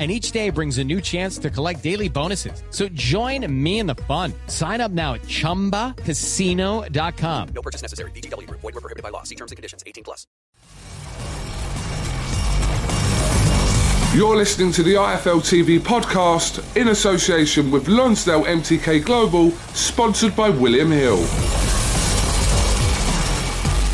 And each day brings a new chance to collect daily bonuses. So join me in the fun. Sign up now at chumbacasino.com. No purchase necessary. VGW Group. Void were prohibited by law. See terms and conditions. 18 plus. You're listening to the IFL TV podcast in association with Lonsdale MTK Global, sponsored by William Hill.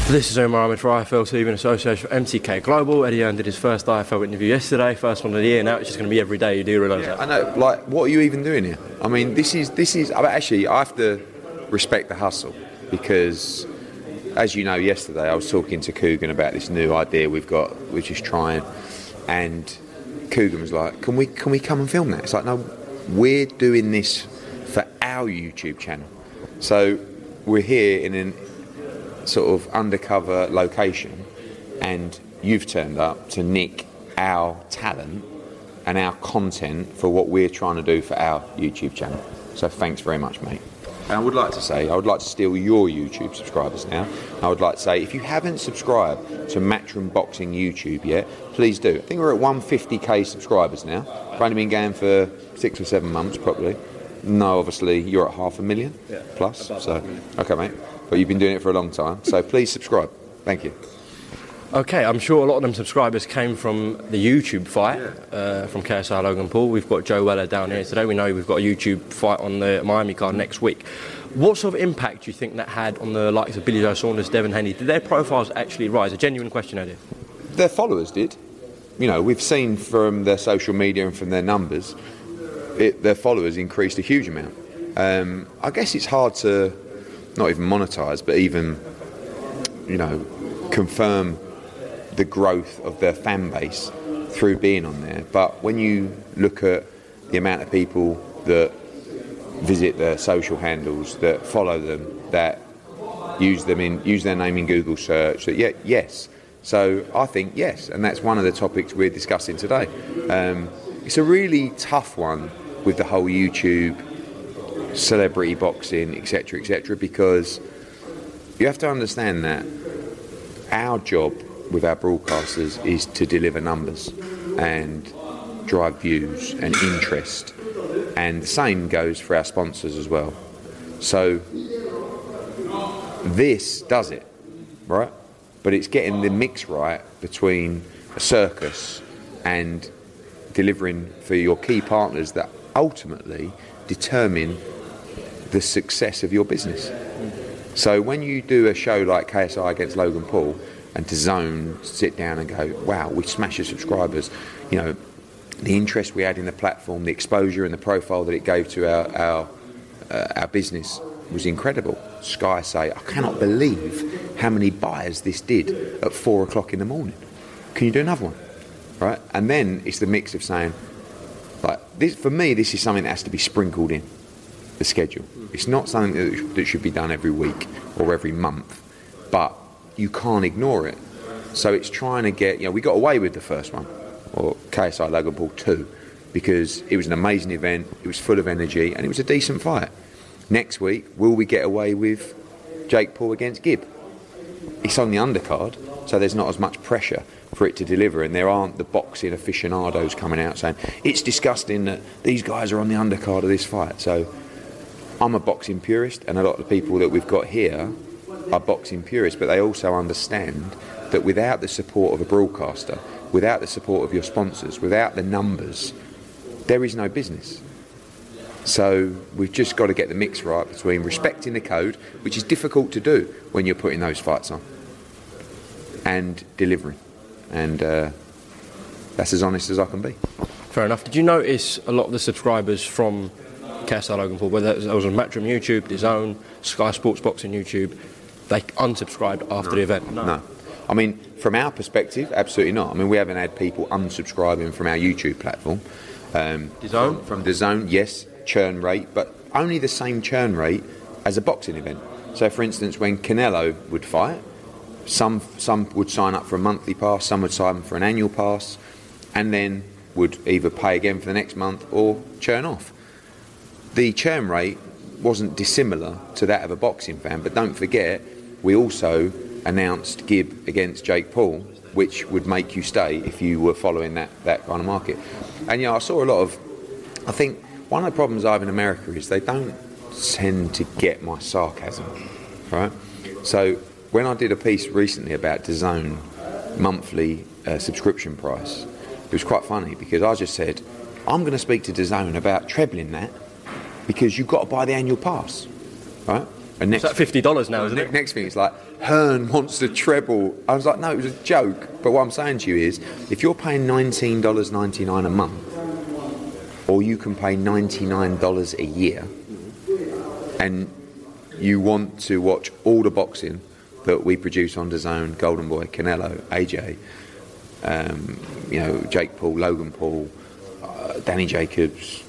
This is Umar Ahmed for IFL TV in association with MTK Global. Eddie Hearn did his first IFL interview yesterday, first one of the year. Now it's just going to be every day. You do realise that? I know. Like, what are you even doing here? I mean, this is this is. I mean, actually, I have to respect the hustle because, as you know, yesterday I was talking to Kugan about this new idea we've got, which is trying, and Kugan was like, "Can we can we come and film that?" It's like, no, we're doing this for our YouTube channel. So we're here in an sort of undercover location, and you've turned up to nick our talent and our content for what we're trying to do for our YouTube channel. So thanks very much, mate. And I would like to say, I would like to steal your YouTube subscribers now. I would like to say, if you haven't subscribed to Matchroom Boxing YouTube yet, please do. I think we're at 150k subscribers now. We've only been going for six or seven months, probably. No, obviously, you're at half a million plus. So, okay, mate. But you've been doing it for a long time. So please subscribe. Thank you. Okay, I'm sure a lot of them subscribers came from the YouTube fight uh, from KSI Logan Paul. We've got Joe Weller down here today. We know we've got a YouTube fight on the Miami card next week. What sort of impact do you think that had on the likes of Billy Joe Saunders, Devin Haney? Did their profiles actually rise? A genuine question, Eddie. Their followers did. You know, we've seen from their social media and from their numbers, it, their followers increased a huge amount. Um, I guess it's hard to not even monetize, but even, you know, confirm the growth of their fan base through being on there. But when you look at the amount of people that visit their social handles, that follow them, that use them in use their name in Google search, that yeah, yes. So I think yes, and that's one of the topics we're discussing today. Um, it's a really tough one with the whole YouTube celebrity boxing, etc., etc., because you have to understand that our job with our broadcasters is to deliver numbers and drive views and interest. And the same goes for our sponsors as well. So this does it, right? But it's getting the mix right between a circus and delivering for your key partners that ultimately determine the success of your business. So when you do a show like KSI against Logan Paul, and DAZN sit down and go, wow, we smashed the subscribers. You know, the interest we had in the platform, the exposure and the profile that it gave to our our, uh, our business was incredible. Sky say, I cannot believe how many buyers this did at four o'clock in the morning. Can you do another one? Right? And then it's the mix of saying, like, this, for me, this is something that has to be sprinkled in the schedule. It's not something that, should be done every week or every month, but you can't ignore it. So it's trying to get, you know, we got away with the first one, or KSI Logan Paul 2, because it was an amazing event, it was full of energy, and it was a decent fight. Next week, will we get away with Jake Paul against Gib? it's on the undercard, so there's not as much pressure for it to deliver, and there aren't the boxing aficionados coming out saying it's disgusting that these guys are on the undercard of this fight. So I'm a boxing purist, and a lot of the people that we've got here are boxing purists, but they also understand that without the support of a broadcaster, without the support of your sponsors, without the numbers, there is no business. So we've just got to get the mix right between respecting the code, which is difficult to do when you're putting those fights on, and delivering. And uh, that's as honest as I can be. Fair enough. Did you notice a lot of the subscribers from KSI Logan Paul, whether it was on Matchroom YouTube, DAZN, Sky Sports Boxing YouTube, they unsubscribed after the event? No. I mean, from our perspective, absolutely not. I mean, we haven't had people unsubscribing from our YouTube platform. Um, DAZN? From DAZN, yes, churn rate, but only the same churn rate as a boxing event. So, for instance, when Canelo would fight, some some would sign up for a monthly pass, some would sign up for an annual pass, and then would either pay again for the next month or churn off. The churn rate wasn't dissimilar to that of a boxing fan, but don't forget, we also announced Gib against Jake Paul, which would make you stay if you were following that, that kind of market. And yeah, I saw a lot of, I think one of the problems I have in America is they don't tend to get my sarcasm, right? So when I did a piece recently about DAZN monthly uh, subscription price, it was quite funny because I just said, I'm going to speak to DAZN about trebling that because you've got to buy the annual pass, right? And It's like $50 now, isn't it? Next thing, it's like Hearn wants to treble. I was like, no, it was a joke. But what I'm saying to you is, if you're paying nineteen dollars ninety nine a month, or you can pay ninety nine dollars a year, and you want to watch all the boxing that we produce on DAZN, Golden Boy, Canelo, AJ, um, you know, Jake Paul, Logan Paul, uh, Danny Jacobs,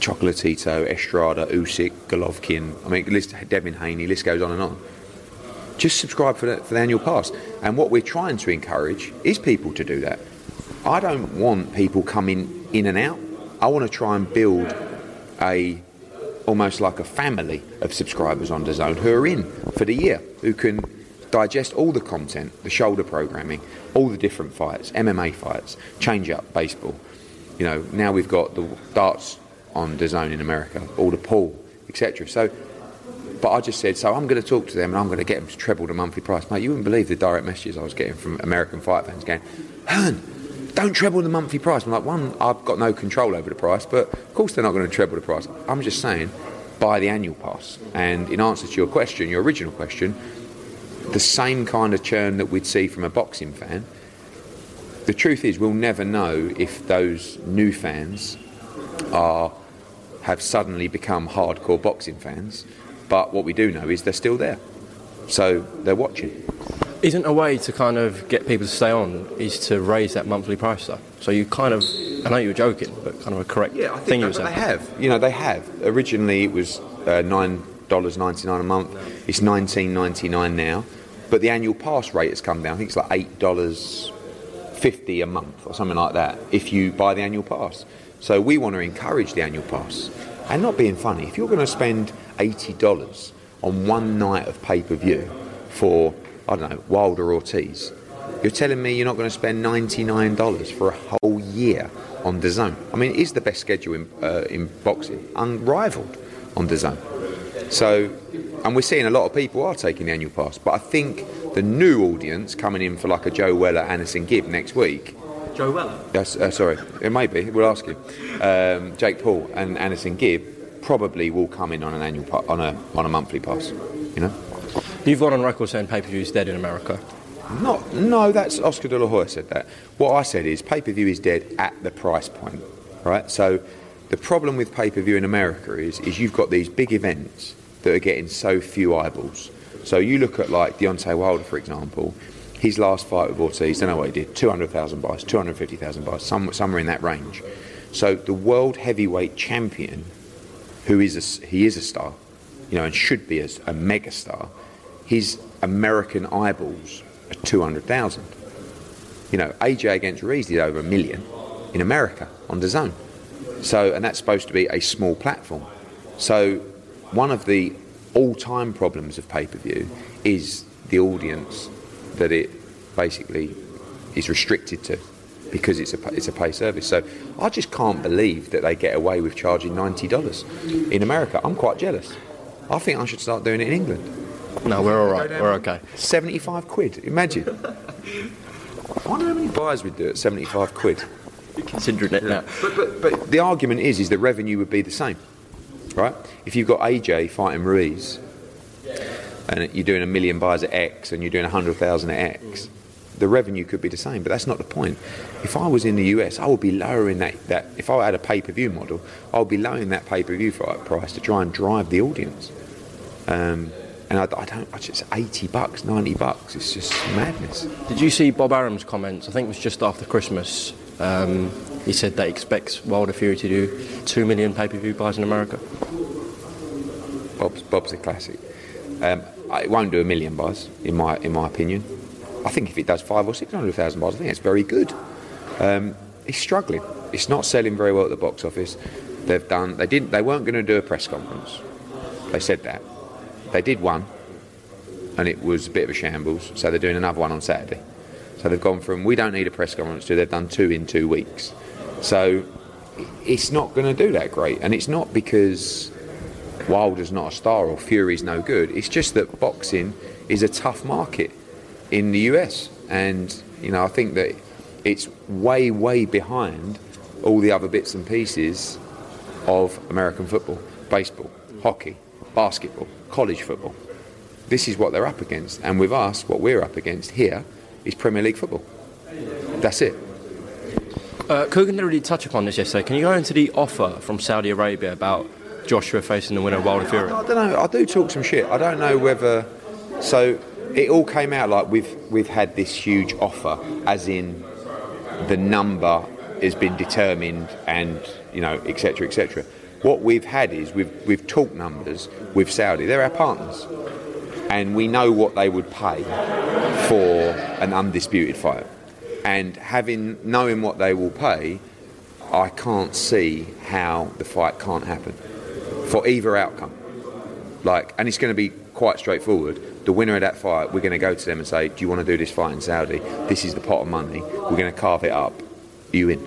Chocolatito, Estrada, Usyk, Golovkin. I mean, list, Devin Haney, list goes on and on. Just subscribe for the, for the annual pass. And what we're trying to encourage is people to do that. I don't want people coming in and out. I want to try and build a almost like a family of subscribers on DAZN who are in for the year, who can digest all the content, the shoulder programming, all the different fights, MMA fights, change up, baseball. You know, now we've got the darts on DAZN in America, all the pool, etc. So, but I just said, so I'm going to talk to them and I'm going to get them to treble the monthly price. Mate, you wouldn't believe the direct messages I was getting from American fight fans going, Hearn, don't treble the monthly price. I'm like, one, I've got no control over the price, but of course they're not going to treble the price. I'm just saying, buy the annual pass. And in answer to your question, your original question, the same kind of churn that we'd see from a boxing fan. The truth is, we'll never know if those new fans are have suddenly become hardcore boxing fans. But what we do know is they're still there, so they're watching. Isn't a way to kind of get people to stay on is to raise that monthly price though? So you kind of, I know you were joking, but kind of a correct thing you were saying. they have. You know, they have. Originally, it was uh, nine dollars ninety nine a month. It's nineteen ninety nine now, but the annual pass rate has come down. I think it's like eight dollars fifty a month or something like that if you buy the annual pass. So we want to encourage the annual pass, and not being funny. If you're going to spend eighty dollars on one night of pay per view for I don't know Wilder Ortiz, you're telling me you're not going to spend $99 for a whole year on DAZN. I mean, it is the best schedule in, uh, in boxing, unrivaled on DAZN. So, and we're seeing a lot of people are taking the annual pass, but I think the new audience coming in for like a Joe Weller, AnEsonGib next week. Joe Weller. Yes, uh, sorry, it may be. We'll ask you. Um, Jake Paul and AnEsonGib probably will come in on an annual pa- on a on a monthly pass. You know. You've gone on record saying pay per view is dead in America. Not, no, that's Oscar De La Hoya said that. What I said is pay per view is dead at the price point, right? So the problem with pay per view in America is, is you've got these big events that are getting so few eyeballs. So you look at like Deontay Wilder, for example, his last fight with Ortiz, I don't know what he did, 200,000 buys, 250,000 buys, some, somewhere in that range. So the world heavyweight champion, who is a, he is a star, you know, and should be a mega star, his American eyeballs are 200,000. You know, AJ against Ruiz did over a million in America on DAZN. So, and that's supposed to be a small platform. So, one of the all-time problems of pay-per-view is the audience that it basically is restricted to because it's a it's a pay service. So I just can't believe that they get away with charging ninety dollars in America. I'm quite jealous. I think I should start doing it in England. No, we're all right. We're okay. Seventy-five quid. Imagine. I wonder how many buyers we'd do at seventy-five quid. Considering it now. But, but, but the argument is, is the revenue would be the same, right? If you've got AJ fighting Ruiz, and you're doing a million buys at X, and you're doing a hundred thousand at X, the revenue could be the same. But that's not the point. If I was in the US, I would be lowering that. that if I had a pay-per-view model, I would be lowering that pay-per-view fi- price to try and drive the audience. Um, and I, I don't. I just eighty bucks, ninety bucks. It's just madness. Did you see Bob Arum's comments? I think it was just after Christmas. Um, he said that he expects Wilder Fury to do two million pay-per-view buys in America. Bob's, Bob's a classic. Um, it won't do a million buys, in my in my opinion. I think if it does five or six hundred thousand buys, I think it's very good. Um, it's struggling. It's not selling very well at the box office. They've done. They didn't. They weren't going to do a press conference. They said that. They did one, and it was a bit of a shambles. So they're doing another one on Saturday. So they've gone from we don't need a press conference to they've done two in two weeks. So it's not going to do that great, and it's not because Wilder's not a star or Fury's no good. It's just that boxing is a tough market in the US, and you know I think that it's way, way behind all the other bits and pieces of American football, baseball, hockey, basketball, college football. This is what they're up against, and with us, what we're up against here is Premier League football. That's it. Uh, Kugan didn't really touch upon this yesterday. Can you go into the offer from Saudi Arabia about Joshua facing the winner of Wilder Fury? I don't know. I do talk some shit. I don't know whether. So it all came out like we've we've had this huge offer, as in the number has been determined, and you know, etc., etc. What we've had is we've we've talked numbers with Saudi. They're our partners, and we know what they would pay for an undisputed fight. And having knowing what they will pay, I can't see how the fight can't happen for either outcome. Like, and it's going to be quite straightforward. The winner of that fight, we're going to go to them and say, "Do you want to do this fight in Saudi? This is the pot of money. We're going to carve it up. Are you in?"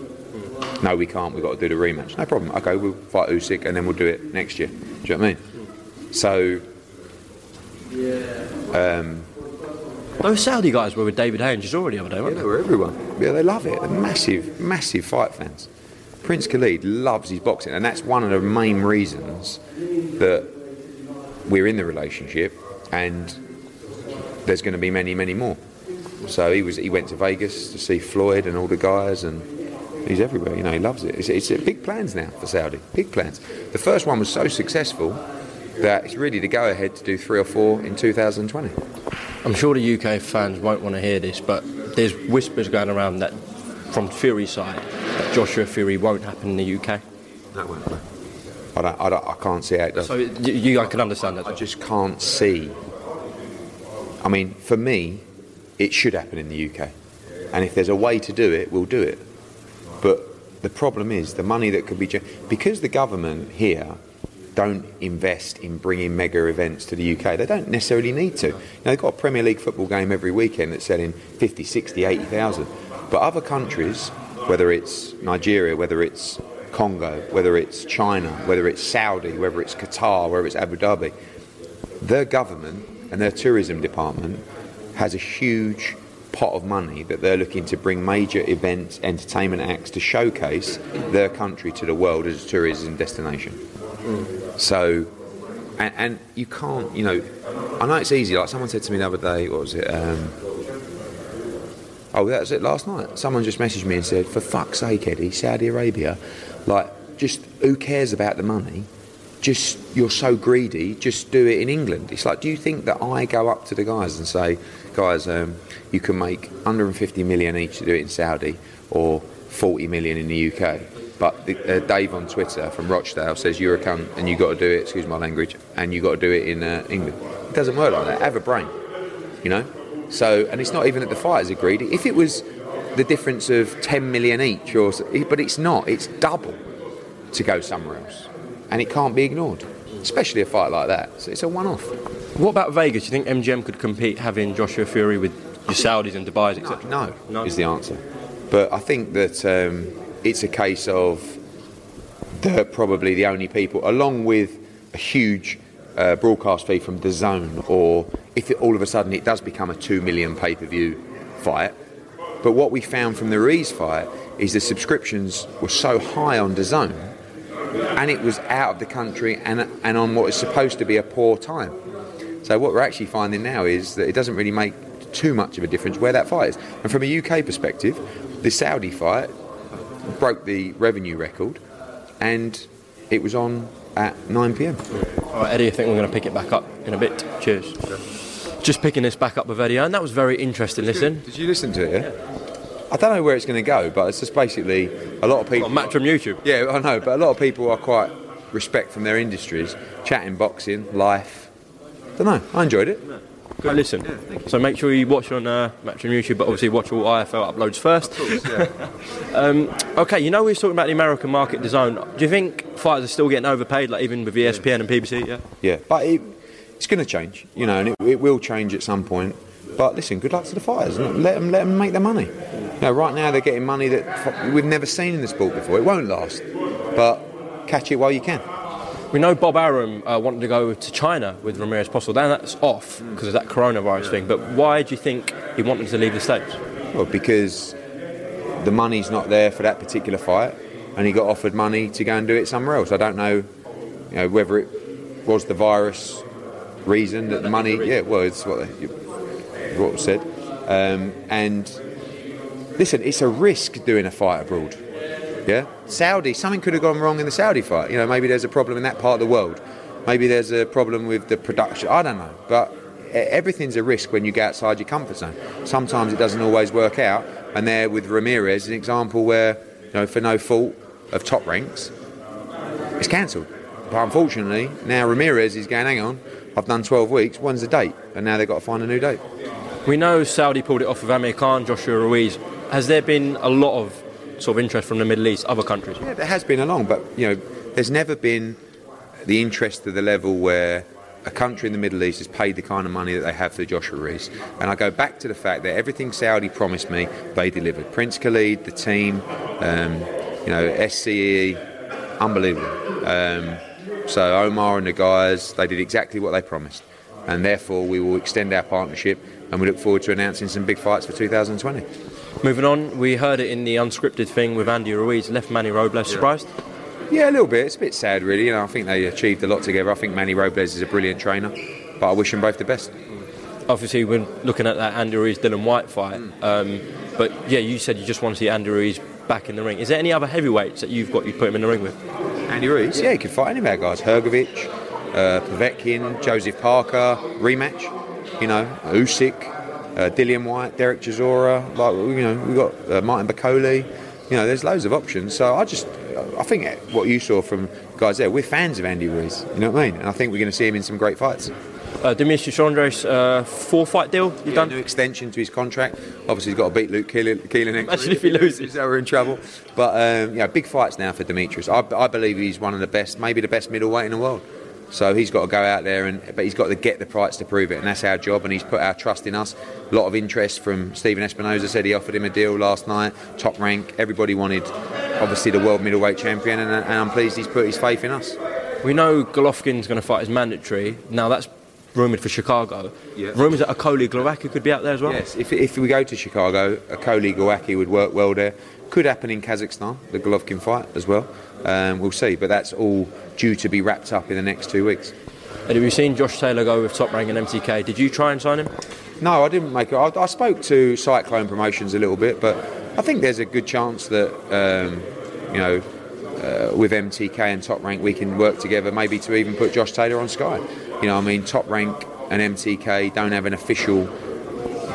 No, we can't. We've got to do the rematch. No problem. Okay, we'll fight Usyk and then we'll do it next year. Do you know what I mean? So, um, Those Saudi guys were with David Haynes just already the other day, yeah, weren't they they? were everyone. Yeah, they love it. They're massive, massive fight fans. Prince Khalid loves his boxing, and that's one of the main reasons that we're in the relationship, and there's going to be many, many more. So he was, he went to Vegas to see Floyd and all the guys, and he's everywhere. You know, he loves it. It's, it's big plans now for Saudi. Big plans. The first one was so successful that it's really the go ahead to do three or four in 2020. I'm sure the UK fans won't want to hear this, but there's whispers going around that from Fury's side that Joshua Fury won't happen in the UK. That won't. I don't, I don't. I can't see how it does. So you, you I can understand that. I just can't see. I mean, for me, it should happen in the UK, and if there's a way to do it, we'll do it. But the problem is the money that could be because the government here don't invest in bringing mega events to the UK. They don't necessarily need to. Know, they've got a Premier League football game every weekend that's selling 50, 60, 80,000. But other countries, whether it's Nigeria, whether it's Congo, whether it's China, whether it's Saudi, whether it's Qatar, whether it's Abu Dhabi, their government and their tourism department has a huge pot of money that they're looking to bring major events, entertainment acts to showcase their country to the world as a tourism destination. So, and, and you can't, you know, I know it's easy. Like someone said to me the other day, what was it? Um, oh, that was it last night. Someone just messaged me and said, for fuck's sake, Eddie, Saudi Arabia, like, just who cares about the money? Just, you're so greedy, just do it in England. It's like, do you think that I go up to the guys and say, guys, um, you can make 150 million each to do it in Saudi or 40 million in the UK? But the, uh, Dave on Twitter from Rochdale says you're a cunt and you got to do it. Excuse my language. And you got to do it in uh, England. It doesn't work like that. Have a brain, you know. So, and it's not even that the fighters are greedy. If it was the difference of 10 million each, or but it's not. It's double to go somewhere else, and it can't be ignored. Especially a fight like that. So it's a one-off. What about Vegas? Do you think MGM could compete having Joshua Fury with your Saudis and Dubai's, etc.? No, No? is the answer. But I think that um, it's a case of they're probably the only people, along with a huge uh, broadcast fee from DAZN, or if it, all of a sudden it does become a two million pay per view fight. But what we found from the Ruiz fight is the subscriptions were so high on DAZN, and it was out of the country and and on what is supposed to be a poor time. So what we're actually finding now is that it doesn't really make too much of a difference where that fight is. And from a UK perspective, the Saudi fight broke the revenue record, and it was on at 9 p.m. All right, Eddie, I think we're going to pick it back up in a bit. Cheers. Just picking this back up with Eddie, and that was very interesting. Listen, Did you listen to it? Yeah? I don't know where it's going to go, but it's just basically a lot of people. a match from YouTube. Yeah, I know, but a lot of people are quite respect from their industries, chatting boxing, life. Don't know. I enjoyed it. Good listen. so make sure you watch on uh, Match on YouTube, but obviously watch all IFL uploads first. um, okay, you know we were talking about the American market design. Do you think fighters are still getting overpaid, like even with ESPN and PBC? Yeah. Yeah, but it, it's going to change, you know, and it, it will change at some point. But listen, good luck to the fighters. Let them let them make their money. You know, right now they're getting money that we've never seen in the sport before. It won't last, but catch it while you can. We know Bob Arum uh, wanted to go to China with Ramirez Postol. Now that's off because of that coronavirus thing. But why do you think he wanted to leave the States? Well, because the money's not there for that particular fight, and he got offered money to go and do it somewhere else. I don't know, you know whether it was the virus reason that the money. Yeah, well, it's what they, what was said. Um, and listen, it's a risk doing a fight abroad. Yeah, Saudi. Something could have gone wrong in the Saudi fight. You know, maybe there's a problem in that part of the world. Maybe there's a problem with the production. I don't know, but everything's a risk when you go outside your comfort zone. Sometimes it doesn't always work out. And there with Ramirez, an example where, you know, for no fault of top ranks, it's cancelled. But unfortunately, now Ramirez is going, hang on, I've done 12 weeks, when's the date? And now they've got to find a new date. We know Saudi pulled it off with Amir Khan, Joshua Ruiz. Has there been a lot of sort of interest from the Middle East, other countries? Yeah, there has been along, but you know, there's never been the interest to the level where a country in the Middle East has paid the kind of money that they have for Joshua Ruiz. And I go back to the fact that everything Saudi promised me, they delivered. Prince Khalid, the team, um, you know, SCE, unbelievable. Um, so Omar and the guys, they did exactly what they promised. And therefore, we will extend our partnership and we look forward to announcing some big fights for 2020. Moving on, we heard it in the unscripted thing with Andy Ruiz, left Manny Robles. Surprised? Yeah, a little bit. It's a bit sad, really. You know, I think they achieved a lot together. I think Manny Robles is a brilliant trainer, but I wish them both the best. Obviously, we're looking at that Andy Ruiz Dillian Whyte fight. Um, but yeah, you said you just want to see Andy Ruiz back in the ring. Is there any other heavyweights that you've got you'd put him in the ring with? Andy Ruiz? Yeah, he could fight any of our guys. Hrgovic, uh, Povetkin, Joseph Parker, rematch. You know, Usyk, uh, Dillian Whyte, Derek Chisora. Like you know, we got uh, Martin Bakole. You know, there's loads of options. So I just, I think what you saw from guys there, we're fans of Andy Ruiz. You know what I mean? And I think we're going to see him in some great fights. Uh, Demetrius Andrade, uh, four fight deal you've Yeah, done? new extension to his contract. Obviously, he's got to beat Luke Keeler, Keeler next Imagine if he loses. we're in trouble. But um, yeah, big fights now for Demetrius. I, I believe he's one of the best, maybe the best middleweight in the world. So he's got to go out there, and but he's got to get the fights to prove it, and that's our job. And he's put our trust in us. A lot of interest from Stephen Espinoza. Said he offered him a deal last night, top rank. Everybody wanted, obviously, the world middleweight champion, and, and I'm pleased he's put his faith in us. We know Golovkin's going to fight as mandatory. Now that's rumoured for Chicago. Yeah. Rumours that Akoli Glowacki could be out there as well. Yes, if, if we go to Chicago, a Koli Gawaki would work well there. Could happen in Kazakhstan, the Golovkin fight as well. Um, we'll see, but that's all due to be wrapped up in the next two weeks. And have you seen Josh Taylor go with top rank in MTK? Did you try and sign him? No, I didn't make it. I, I spoke to Cyclone Promotions a little bit, but I think there's a good chance that, um, you know, uh, with MTK and Top Rank, we can work together maybe to even put Josh Taylor on Sky. You know, I mean, Top Rank and MTK don't have an official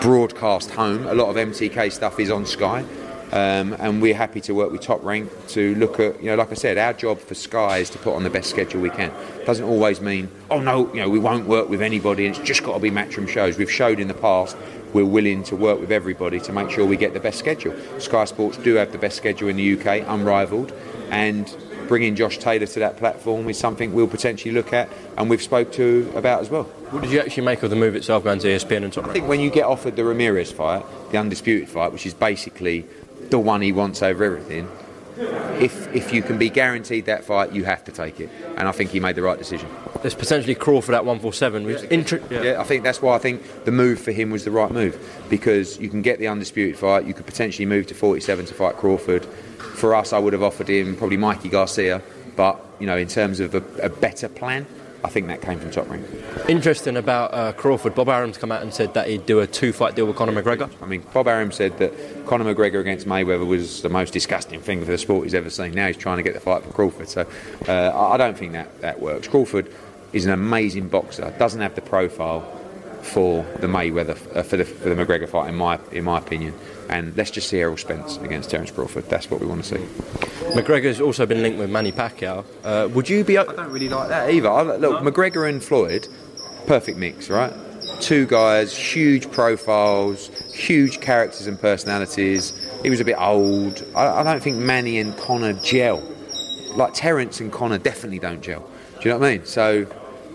broadcast home. A lot of MTK stuff is on Sky. Um, and we're happy to work with Top Rank to look at, you know, like I said, our job for Sky is to put on the best schedule we can. Doesn't always mean, oh no, you know, we won't work with anybody it's just got to be matchroom shows. We've showed in the past we're willing to work with everybody to make sure we get the best schedule. Sky Sports do have the best schedule in the UK, unrivaled, and bringing Josh Taylor to that platform is something we'll potentially look at and we've spoke to about as well. What did you actually make of the move itself going to ESPN and top I think when you get offered the Ramirez fight, the undisputed fight, which is basically the one he wants over everything, if if you can be guaranteed that fight, you have to take it. And I think he made the right decision. There's potentially Crawford at 147. Which inter- yeah. Yeah, I think that's why I think the move for him was the right move because you can get the undisputed fight. You could potentially move to 47 to fight Crawford. For us, I would have offered him probably Mikey Garcia, but you know, in terms of a, a better plan, I think that came from Top rank. Interesting about uh, Crawford. Bob Arum's come out and said that he'd do a two-fight deal with Conor McGregor. I mean, Bob Arum said that Conor McGregor against Mayweather was the most disgusting thing for the sport he's ever seen. Now he's trying to get the fight for Crawford. So uh, I don't think that, that works. Crawford is an amazing boxer, doesn't have the profile for the Mayweather, uh, for, the, for the McGregor fight, in my, in my opinion. And let's just see Errol Spence against Terence Crawford. That's what we want to see. McGregor's also been linked with Manny Pacquiao. Uh, would you be? I don't really like that either. I, look, McGregor and Floyd, perfect mix, right? Two guys, huge profiles, huge characters and personalities. He was a bit old. I, I don't think Manny and Connor gel. Like Terence and Connor definitely don't gel. Do you know what I mean? So,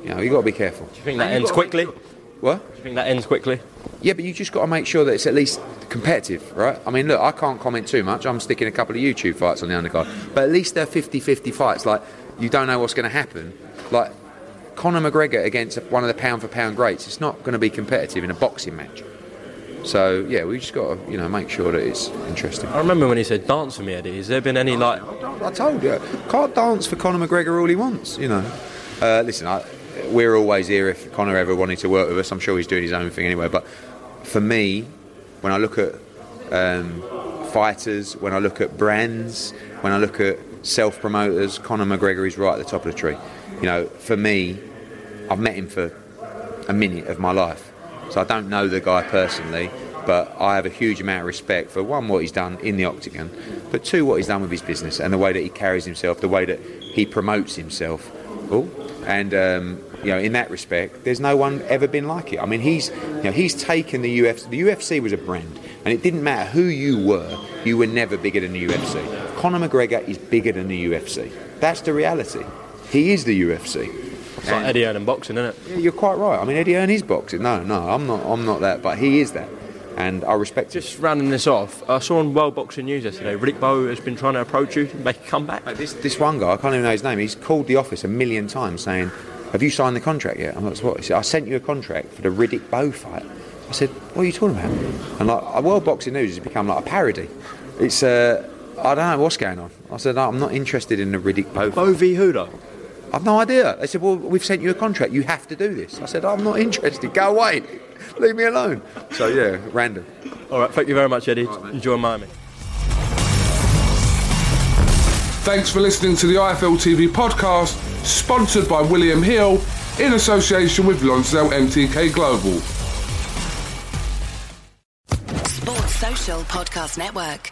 you know, you've got to be careful. Do you think that ends quickly? Do What? you think that ends quickly? Yeah, but you just got to make sure that it's at least competitive, right? I mean, look, I can't comment too much. I'm sticking a couple of YouTube fights on the undercard. But at least they're 50 50 fights. Like, you don't know what's going to happen. Like, Conor McGregor against one of the pound for pound greats, it's not going to be competitive in a boxing match. So, yeah, we just got to, you know, make sure that it's interesting. I remember when he said, "Dance for me, Eddie." Has there been any like? I told you, can't dance for Conor McGregor all he wants, you know. Uh, listen, I, we're always here if Conor ever wanted to work with us. I'm sure he's doing his own thing anyway. But for me, when I look at um, fighters, when I look at brands, when I look at self promoters, Conor McGregor is right at the top of the tree. You know, for me, I've met him for a minute of my life. So I don't know the guy personally, but I have a huge amount of respect for one, what he's done in the octagon, but two, what he's done with his business and the way that he carries himself, the way that he promotes himself. Oh, and um, you know, in that respect, there's no one ever been like it. I mean, he's you know he's taken the UFC. The UFC was a brand, and it didn't matter who you were, you were never bigger than the UFC. Conor McGregor is bigger than the UFC. That's the reality. He is the UFC. It's like Eddie Hearn and boxing, isn't it? You're quite right. I mean, Eddie Hearn is boxing. No, no, I'm not. I'm not that, but he is that, and I respect it. Just rounding this off, I saw on World Boxing News yesterday, Riddick Bowe has been trying to approach you to make a comeback. Mate, This, this one guy, I can't even know his name. He's called the office a million times saying, "Have you signed the contract yet?" I'm like, "What?" He said, "I sent you a contract for the Riddick Bowe fight." I said, "What are you talking about?" And like, uh, World Boxing News has become like a parody. It's, uh, I don't know what's going on. I said, no, "I'm not interested in the Riddick Bowe." fight." Bowe v Huda. I've no idea. They said, "Well, we've sent you a contract. You have to do this." I said, "I'm not interested. Go away. Leave me alone." So yeah, random. All right, thank you very much, Eddie. Enjoy Miami. Thanks for listening to the IFL TV podcast, sponsored by William Hill in association with Lonsdale MTK Global. Sports Social Podcast Network.